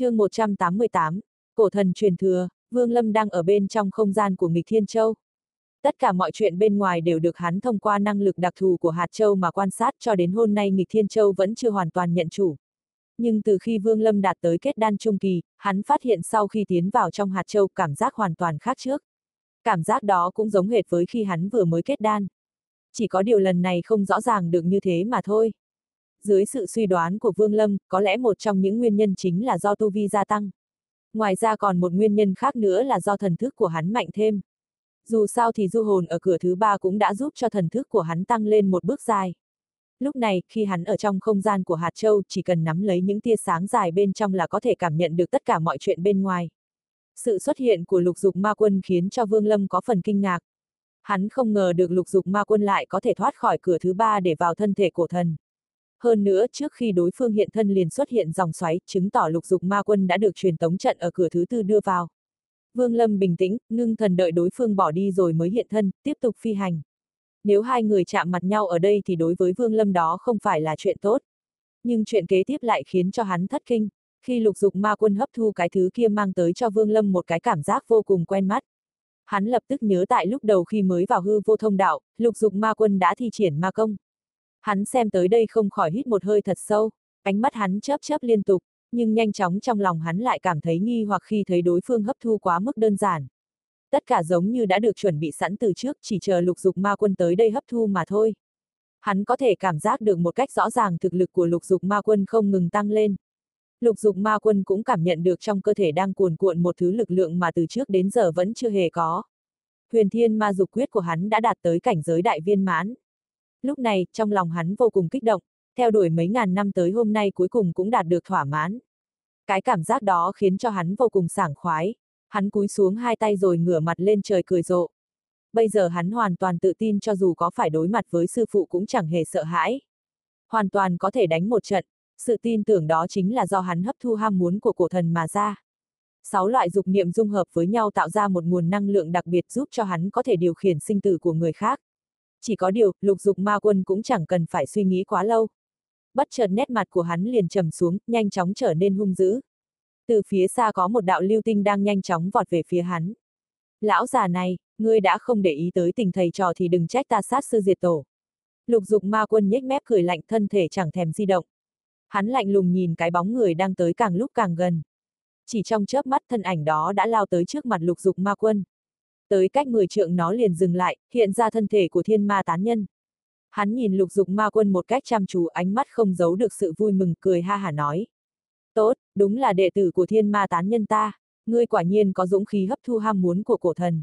chương 188, Cổ thần truyền thừa, Vương Lâm đang ở bên trong không gian của nghịch Thiên Châu. Tất cả mọi chuyện bên ngoài đều được hắn thông qua năng lực đặc thù của hạt châu mà quan sát cho đến hôm nay nghịch Thiên Châu vẫn chưa hoàn toàn nhận chủ. Nhưng từ khi Vương Lâm đạt tới kết đan trung kỳ, hắn phát hiện sau khi tiến vào trong hạt châu cảm giác hoàn toàn khác trước. Cảm giác đó cũng giống hệt với khi hắn vừa mới kết đan. Chỉ có điều lần này không rõ ràng được như thế mà thôi. Dưới sự suy đoán của Vương Lâm, có lẽ một trong những nguyên nhân chính là do tu vi gia tăng. Ngoài ra còn một nguyên nhân khác nữa là do thần thức của hắn mạnh thêm. Dù sao thì du hồn ở cửa thứ ba cũng đã giúp cho thần thức của hắn tăng lên một bước dài. Lúc này, khi hắn ở trong không gian của hạt châu, chỉ cần nắm lấy những tia sáng dài bên trong là có thể cảm nhận được tất cả mọi chuyện bên ngoài. Sự xuất hiện của lục dục ma quân khiến cho Vương Lâm có phần kinh ngạc. Hắn không ngờ được lục dục ma quân lại có thể thoát khỏi cửa thứ ba để vào thân thể cổ thần. Hơn nữa, trước khi đối phương hiện thân liền xuất hiện dòng xoáy, chứng tỏ lục dục ma quân đã được truyền tống trận ở cửa thứ tư đưa vào. Vương Lâm bình tĩnh, ngưng thần đợi đối phương bỏ đi rồi mới hiện thân, tiếp tục phi hành. Nếu hai người chạm mặt nhau ở đây thì đối với Vương Lâm đó không phải là chuyện tốt. Nhưng chuyện kế tiếp lại khiến cho hắn thất kinh, khi lục dục ma quân hấp thu cái thứ kia mang tới cho Vương Lâm một cái cảm giác vô cùng quen mắt. Hắn lập tức nhớ tại lúc đầu khi mới vào hư vô thông đạo, lục dục ma quân đã thi triển ma công. Hắn xem tới đây không khỏi hít một hơi thật sâu, ánh mắt hắn chớp chớp liên tục, nhưng nhanh chóng trong lòng hắn lại cảm thấy nghi hoặc khi thấy đối phương hấp thu quá mức đơn giản. Tất cả giống như đã được chuẩn bị sẵn từ trước, chỉ chờ lục dục ma quân tới đây hấp thu mà thôi. Hắn có thể cảm giác được một cách rõ ràng thực lực của lục dục ma quân không ngừng tăng lên. Lục dục ma quân cũng cảm nhận được trong cơ thể đang cuồn cuộn một thứ lực lượng mà từ trước đến giờ vẫn chưa hề có. Huyền thiên ma dục quyết của hắn đã đạt tới cảnh giới đại viên mãn. Lúc này, trong lòng hắn vô cùng kích động, theo đuổi mấy ngàn năm tới hôm nay cuối cùng cũng đạt được thỏa mãn. Cái cảm giác đó khiến cho hắn vô cùng sảng khoái, hắn cúi xuống hai tay rồi ngửa mặt lên trời cười rộ. Bây giờ hắn hoàn toàn tự tin cho dù có phải đối mặt với sư phụ cũng chẳng hề sợ hãi. Hoàn toàn có thể đánh một trận, sự tin tưởng đó chính là do hắn hấp thu ham muốn của cổ thần mà ra. Sáu loại dục niệm dung hợp với nhau tạo ra một nguồn năng lượng đặc biệt giúp cho hắn có thể điều khiển sinh tử của người khác. Chỉ có điều, lục dục ma quân cũng chẳng cần phải suy nghĩ quá lâu. Bất chợt nét mặt của hắn liền trầm xuống, nhanh chóng trở nên hung dữ. Từ phía xa có một đạo lưu tinh đang nhanh chóng vọt về phía hắn. Lão già này, ngươi đã không để ý tới tình thầy trò thì đừng trách ta sát sư diệt tổ. Lục dục ma quân nhếch mép cười lạnh thân thể chẳng thèm di động. Hắn lạnh lùng nhìn cái bóng người đang tới càng lúc càng gần. Chỉ trong chớp mắt thân ảnh đó đã lao tới trước mặt lục dục ma quân. Tới cách 10 trượng nó liền dừng lại, hiện ra thân thể của thiên ma tán nhân. Hắn nhìn lục dục ma quân một cách chăm chú ánh mắt không giấu được sự vui mừng cười ha hả nói. Tốt, đúng là đệ tử của thiên ma tán nhân ta, ngươi quả nhiên có dũng khí hấp thu ham muốn của cổ thần.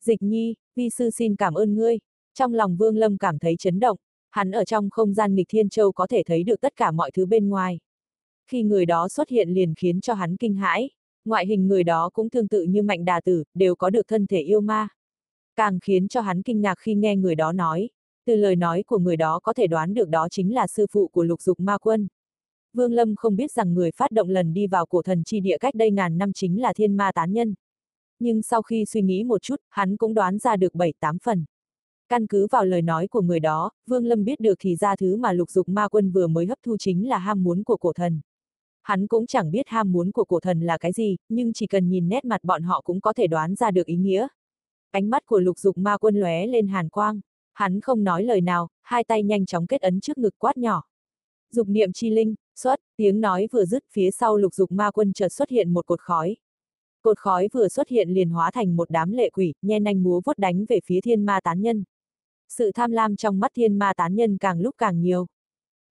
Dịch nhi, vi sư xin cảm ơn ngươi. Trong lòng vương lâm cảm thấy chấn động, hắn ở trong không gian nghịch thiên châu có thể thấy được tất cả mọi thứ bên ngoài. Khi người đó xuất hiện liền khiến cho hắn kinh hãi, ngoại hình người đó cũng tương tự như mạnh đà tử, đều có được thân thể yêu ma. Càng khiến cho hắn kinh ngạc khi nghe người đó nói, từ lời nói của người đó có thể đoán được đó chính là sư phụ của lục dục ma quân. Vương Lâm không biết rằng người phát động lần đi vào cổ thần chi địa cách đây ngàn năm chính là thiên ma tán nhân. Nhưng sau khi suy nghĩ một chút, hắn cũng đoán ra được 7-8 phần. Căn cứ vào lời nói của người đó, Vương Lâm biết được thì ra thứ mà lục dục ma quân vừa mới hấp thu chính là ham muốn của cổ thần. Hắn cũng chẳng biết ham muốn của cổ thần là cái gì, nhưng chỉ cần nhìn nét mặt bọn họ cũng có thể đoán ra được ý nghĩa. Ánh mắt của lục dục ma quân lóe lên hàn quang. Hắn không nói lời nào, hai tay nhanh chóng kết ấn trước ngực quát nhỏ. Dục niệm chi linh, xuất, tiếng nói vừa dứt phía sau lục dục ma quân chợt xuất hiện một cột khói. Cột khói vừa xuất hiện liền hóa thành một đám lệ quỷ, nhen nhanh múa vuốt đánh về phía thiên ma tán nhân. Sự tham lam trong mắt thiên ma tán nhân càng lúc càng nhiều.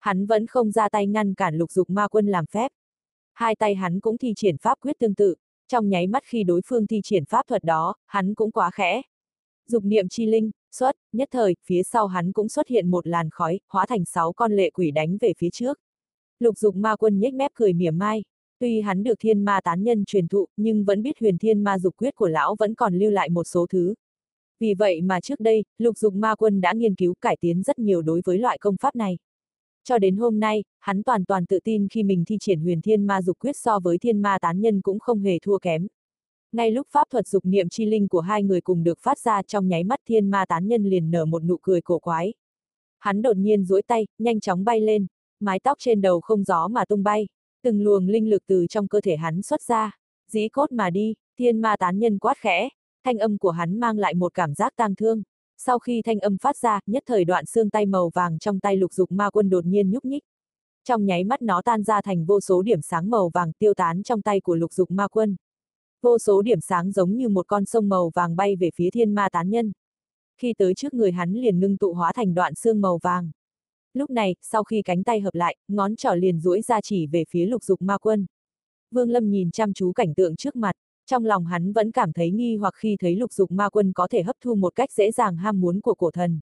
Hắn vẫn không ra tay ngăn cản lục dục ma quân làm phép. Hai tay hắn cũng thi triển pháp quyết tương tự, trong nháy mắt khi đối phương thi triển pháp thuật đó, hắn cũng quá khẽ. Dục niệm chi linh, xuất, nhất thời, phía sau hắn cũng xuất hiện một làn khói, hóa thành sáu con lệ quỷ đánh về phía trước. Lục dục ma quân nhếch mép cười mỉa mai, tuy hắn được thiên ma tán nhân truyền thụ, nhưng vẫn biết huyền thiên ma dục quyết của lão vẫn còn lưu lại một số thứ. Vì vậy mà trước đây, lục dục ma quân đã nghiên cứu cải tiến rất nhiều đối với loại công pháp này. Cho đến hôm nay, hắn toàn toàn tự tin khi mình thi triển huyền thiên ma dục quyết so với thiên ma tán nhân cũng không hề thua kém. Ngay lúc pháp thuật dục niệm chi linh của hai người cùng được phát ra trong nháy mắt thiên ma tán nhân liền nở một nụ cười cổ quái. Hắn đột nhiên duỗi tay, nhanh chóng bay lên, mái tóc trên đầu không gió mà tung bay, Từng luồng linh lực từ trong cơ thể hắn xuất ra, dĩ cốt mà đi, thiên ma tán nhân quát khẽ, thanh âm của hắn mang lại một cảm giác tang thương. Sau khi thanh âm phát ra, nhất thời đoạn xương tay màu vàng trong tay lục dục ma quân đột nhiên nhúc nhích. Trong nháy mắt nó tan ra thành vô số điểm sáng màu vàng tiêu tán trong tay của lục dục ma quân. Vô số điểm sáng giống như một con sông màu vàng bay về phía thiên ma tán nhân. Khi tới trước người hắn liền ngưng tụ hóa thành đoạn xương màu vàng. Lúc này, sau khi cánh tay hợp lại, ngón trỏ liền duỗi ra chỉ về phía lục dục ma quân. Vương Lâm nhìn chăm chú cảnh tượng trước mặt, trong lòng hắn vẫn cảm thấy nghi hoặc khi thấy lục dục ma quân có thể hấp thu một cách dễ dàng ham muốn của cổ thần.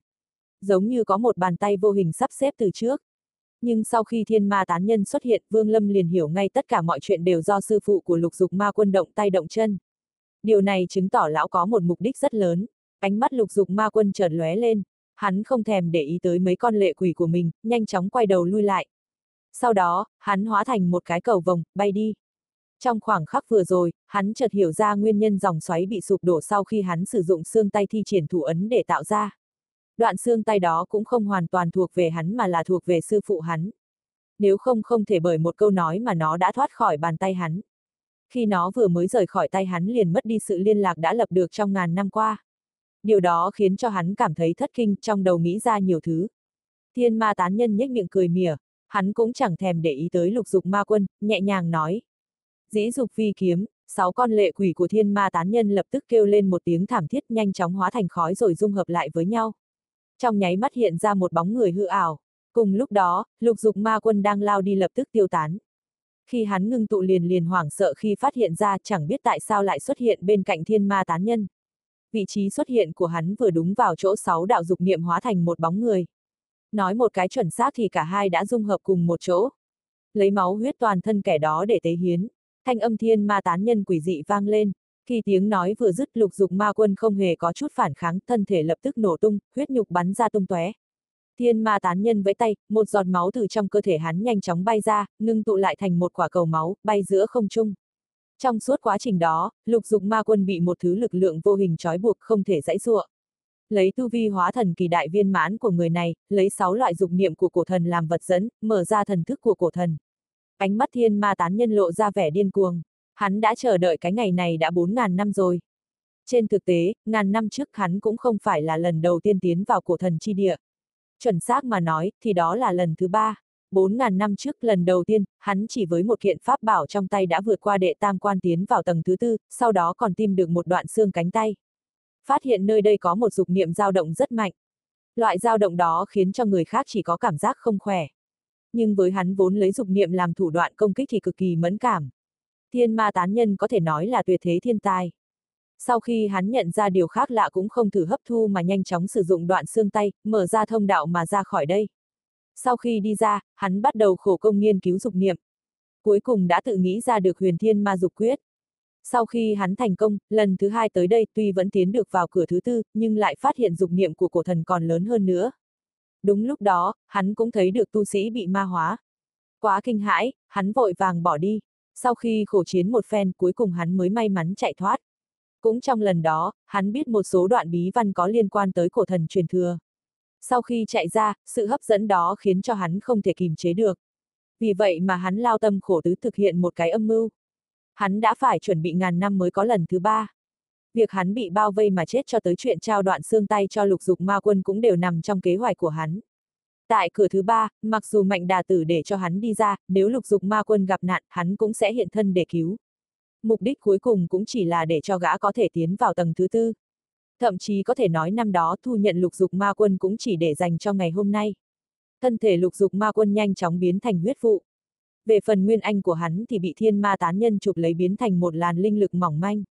Giống như có một bàn tay vô hình sắp xếp từ trước. Nhưng sau khi thiên ma tán nhân xuất hiện, Vương Lâm liền hiểu ngay tất cả mọi chuyện đều do sư phụ của lục dục ma quân động tay động chân. Điều này chứng tỏ lão có một mục đích rất lớn. Ánh mắt lục dục ma quân chợt lóe lên, hắn không thèm để ý tới mấy con lệ quỷ của mình, nhanh chóng quay đầu lui lại. Sau đó, hắn hóa thành một cái cầu vồng, bay đi. Trong khoảng khắc vừa rồi, hắn chợt hiểu ra nguyên nhân dòng xoáy bị sụp đổ sau khi hắn sử dụng xương tay thi triển thủ ấn để tạo ra. Đoạn xương tay đó cũng không hoàn toàn thuộc về hắn mà là thuộc về sư phụ hắn. Nếu không không thể bởi một câu nói mà nó đã thoát khỏi bàn tay hắn. Khi nó vừa mới rời khỏi tay hắn liền mất đi sự liên lạc đã lập được trong ngàn năm qua. Điều đó khiến cho hắn cảm thấy thất kinh, trong đầu nghĩ ra nhiều thứ. Thiên ma tán nhân nhếch miệng cười mỉa, hắn cũng chẳng thèm để ý tới lục dục ma quân, nhẹ nhàng nói. Dĩ dục vi kiếm, sáu con lệ quỷ của thiên ma tán nhân lập tức kêu lên một tiếng thảm thiết nhanh chóng hóa thành khói rồi dung hợp lại với nhau. Trong nháy mắt hiện ra một bóng người hư ảo. Cùng lúc đó, lục dục ma quân đang lao đi lập tức tiêu tán. Khi hắn ngưng tụ liền liền hoảng sợ khi phát hiện ra chẳng biết tại sao lại xuất hiện bên cạnh thiên ma tán nhân vị trí xuất hiện của hắn vừa đúng vào chỗ sáu đạo dục niệm hóa thành một bóng người. Nói một cái chuẩn xác thì cả hai đã dung hợp cùng một chỗ. Lấy máu huyết toàn thân kẻ đó để tế hiến, thanh âm thiên ma tán nhân quỷ dị vang lên. Khi tiếng nói vừa dứt lục dục ma quân không hề có chút phản kháng, thân thể lập tức nổ tung, huyết nhục bắn ra tung tóe. Thiên ma tán nhân với tay, một giọt máu từ trong cơ thể hắn nhanh chóng bay ra, ngưng tụ lại thành một quả cầu máu, bay giữa không trung. Trong suốt quá trình đó, lục dục ma quân bị một thứ lực lượng vô hình trói buộc không thể dãy ruộng. Lấy tu vi hóa thần kỳ đại viên mãn của người này, lấy sáu loại dục niệm của cổ thần làm vật dẫn, mở ra thần thức của cổ thần. Ánh mắt thiên ma tán nhân lộ ra vẻ điên cuồng. Hắn đã chờ đợi cái ngày này đã 4.000 năm rồi. Trên thực tế, ngàn năm trước hắn cũng không phải là lần đầu tiên tiến vào cổ thần chi địa. Chuẩn xác mà nói, thì đó là lần thứ ba. 4.000 năm trước lần đầu tiên, hắn chỉ với một kiện pháp bảo trong tay đã vượt qua đệ tam quan tiến vào tầng thứ tư, sau đó còn tìm được một đoạn xương cánh tay. Phát hiện nơi đây có một dục niệm dao động rất mạnh. Loại dao động đó khiến cho người khác chỉ có cảm giác không khỏe. Nhưng với hắn vốn lấy dục niệm làm thủ đoạn công kích thì cực kỳ mẫn cảm. Thiên ma tán nhân có thể nói là tuyệt thế thiên tài. Sau khi hắn nhận ra điều khác lạ cũng không thử hấp thu mà nhanh chóng sử dụng đoạn xương tay, mở ra thông đạo mà ra khỏi đây. Sau khi đi ra, hắn bắt đầu khổ công nghiên cứu dục niệm. Cuối cùng đã tự nghĩ ra được huyền thiên ma dục quyết. Sau khi hắn thành công, lần thứ hai tới đây tuy vẫn tiến được vào cửa thứ tư, nhưng lại phát hiện dục niệm của cổ thần còn lớn hơn nữa. Đúng lúc đó, hắn cũng thấy được tu sĩ bị ma hóa. Quá kinh hãi, hắn vội vàng bỏ đi. Sau khi khổ chiến một phen cuối cùng hắn mới may mắn chạy thoát. Cũng trong lần đó, hắn biết một số đoạn bí văn có liên quan tới cổ thần truyền thừa. Sau khi chạy ra, sự hấp dẫn đó khiến cho hắn không thể kìm chế được. Vì vậy mà hắn lao tâm khổ tứ thực hiện một cái âm mưu. Hắn đã phải chuẩn bị ngàn năm mới có lần thứ ba. Việc hắn bị bao vây mà chết cho tới chuyện trao đoạn xương tay cho lục dục ma quân cũng đều nằm trong kế hoạch của hắn. Tại cửa thứ ba, mặc dù mạnh đà tử để cho hắn đi ra, nếu lục dục ma quân gặp nạn, hắn cũng sẽ hiện thân để cứu. Mục đích cuối cùng cũng chỉ là để cho gã có thể tiến vào tầng thứ tư. Thậm chí có thể nói năm đó thu nhận lục dục ma quân cũng chỉ để dành cho ngày hôm nay. Thân thể lục dục ma quân nhanh chóng biến thành huyết vụ. Về phần nguyên anh của hắn thì bị thiên ma tán nhân chụp lấy biến thành một làn linh lực mỏng manh.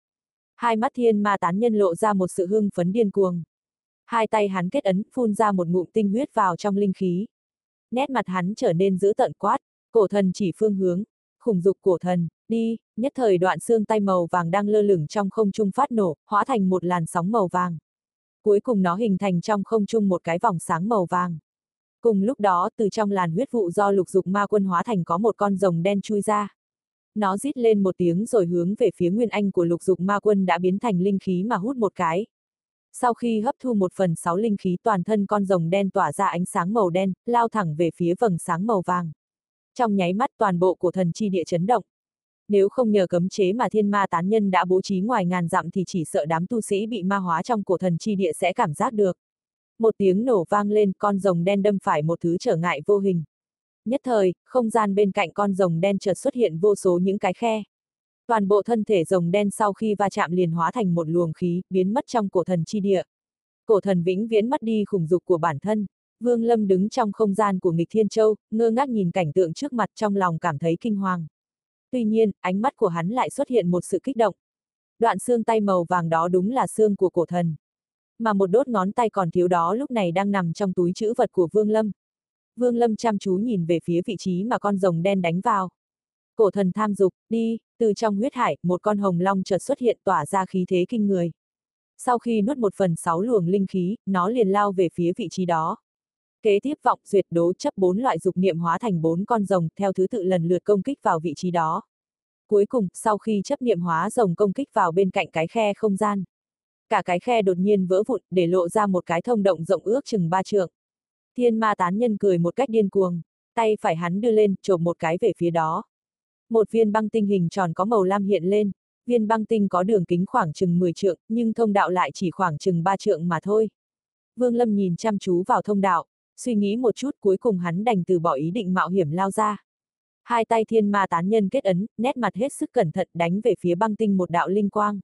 Hai mắt thiên ma tán nhân lộ ra một sự hưng phấn điên cuồng. Hai tay hắn kết ấn, phun ra một ngụm tinh huyết vào trong linh khí. Nét mặt hắn trở nên dữ tợn quát, cổ thần chỉ phương hướng, khủng dục cổ thần, đi, nhất thời đoạn xương tay màu vàng đang lơ lửng trong không trung phát nổ, hóa thành một làn sóng màu vàng. Cuối cùng nó hình thành trong không trung một cái vòng sáng màu vàng. Cùng lúc đó, từ trong làn huyết vụ do lục dục ma quân hóa thành có một con rồng đen chui ra. Nó rít lên một tiếng rồi hướng về phía nguyên anh của lục dục ma quân đã biến thành linh khí mà hút một cái. Sau khi hấp thu một phần sáu linh khí toàn thân con rồng đen tỏa ra ánh sáng màu đen, lao thẳng về phía vầng sáng màu vàng. Trong nháy mắt toàn bộ của thần chi địa chấn động. Nếu không nhờ cấm chế mà thiên ma tán nhân đã bố trí ngoài ngàn dặm thì chỉ sợ đám tu sĩ bị ma hóa trong cổ thần chi địa sẽ cảm giác được. Một tiếng nổ vang lên, con rồng đen đâm phải một thứ trở ngại vô hình. Nhất thời, không gian bên cạnh con rồng đen chợt xuất hiện vô số những cái khe. Toàn bộ thân thể rồng đen sau khi va chạm liền hóa thành một luồng khí, biến mất trong cổ thần chi địa. Cổ thần vĩnh viễn mất đi khủng dục của bản thân. Vương Lâm đứng trong không gian của nghịch Thiên Châu, ngơ ngác nhìn cảnh tượng trước mặt trong lòng cảm thấy kinh hoàng. Tuy nhiên, ánh mắt của hắn lại xuất hiện một sự kích động. Đoạn xương tay màu vàng đó đúng là xương của cổ thần. Mà một đốt ngón tay còn thiếu đó lúc này đang nằm trong túi chữ vật của Vương Lâm. Vương Lâm chăm chú nhìn về phía vị trí mà con rồng đen đánh vào. Cổ thần tham dục, đi, từ trong huyết hải, một con hồng long chợt xuất hiện tỏa ra khí thế kinh người. Sau khi nuốt một phần sáu luồng linh khí, nó liền lao về phía vị trí đó. Kế tiếp vọng duyệt đố chấp bốn loại dục niệm hóa thành bốn con rồng theo thứ tự lần lượt công kích vào vị trí đó. Cuối cùng, sau khi chấp niệm hóa rồng công kích vào bên cạnh cái khe không gian. Cả cái khe đột nhiên vỡ vụn để lộ ra một cái thông động rộng ước chừng ba trượng. Thiên ma tán nhân cười một cách điên cuồng, tay phải hắn đưa lên, chộp một cái về phía đó. Một viên băng tinh hình tròn có màu lam hiện lên, viên băng tinh có đường kính khoảng chừng 10 trượng, nhưng thông đạo lại chỉ khoảng chừng 3 trượng mà thôi. Vương Lâm nhìn chăm chú vào thông đạo, suy nghĩ một chút cuối cùng hắn đành từ bỏ ý định mạo hiểm lao ra. Hai tay thiên ma tán nhân kết ấn, nét mặt hết sức cẩn thận đánh về phía băng tinh một đạo linh quang.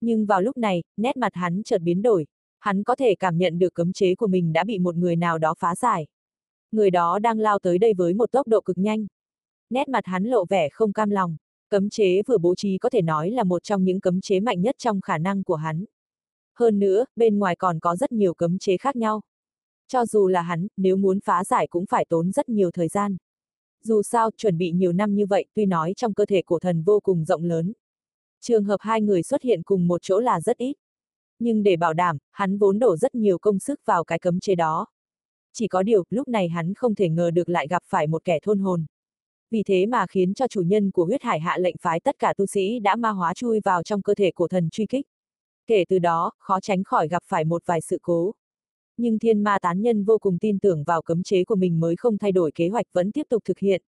Nhưng vào lúc này, nét mặt hắn chợt biến đổi, hắn có thể cảm nhận được cấm chế của mình đã bị một người nào đó phá giải. Người đó đang lao tới đây với một tốc độ cực nhanh. Nét mặt hắn lộ vẻ không cam lòng, cấm chế vừa bố trí có thể nói là một trong những cấm chế mạnh nhất trong khả năng của hắn. Hơn nữa, bên ngoài còn có rất nhiều cấm chế khác nhau. Cho dù là hắn, nếu muốn phá giải cũng phải tốn rất nhiều thời gian. Dù sao, chuẩn bị nhiều năm như vậy, tuy nói trong cơ thể cổ thần vô cùng rộng lớn. Trường hợp hai người xuất hiện cùng một chỗ là rất ít. Nhưng để bảo đảm, hắn vốn đổ rất nhiều công sức vào cái cấm chế đó. Chỉ có điều, lúc này hắn không thể ngờ được lại gặp phải một kẻ thôn hồn. Vì thế mà khiến cho chủ nhân của huyết hải hạ lệnh phái tất cả tu sĩ đã ma hóa chui vào trong cơ thể của thần truy kích. Kể từ đó, khó tránh khỏi gặp phải một vài sự cố. Nhưng thiên ma tán nhân vô cùng tin tưởng vào cấm chế của mình mới không thay đổi kế hoạch vẫn tiếp tục thực hiện.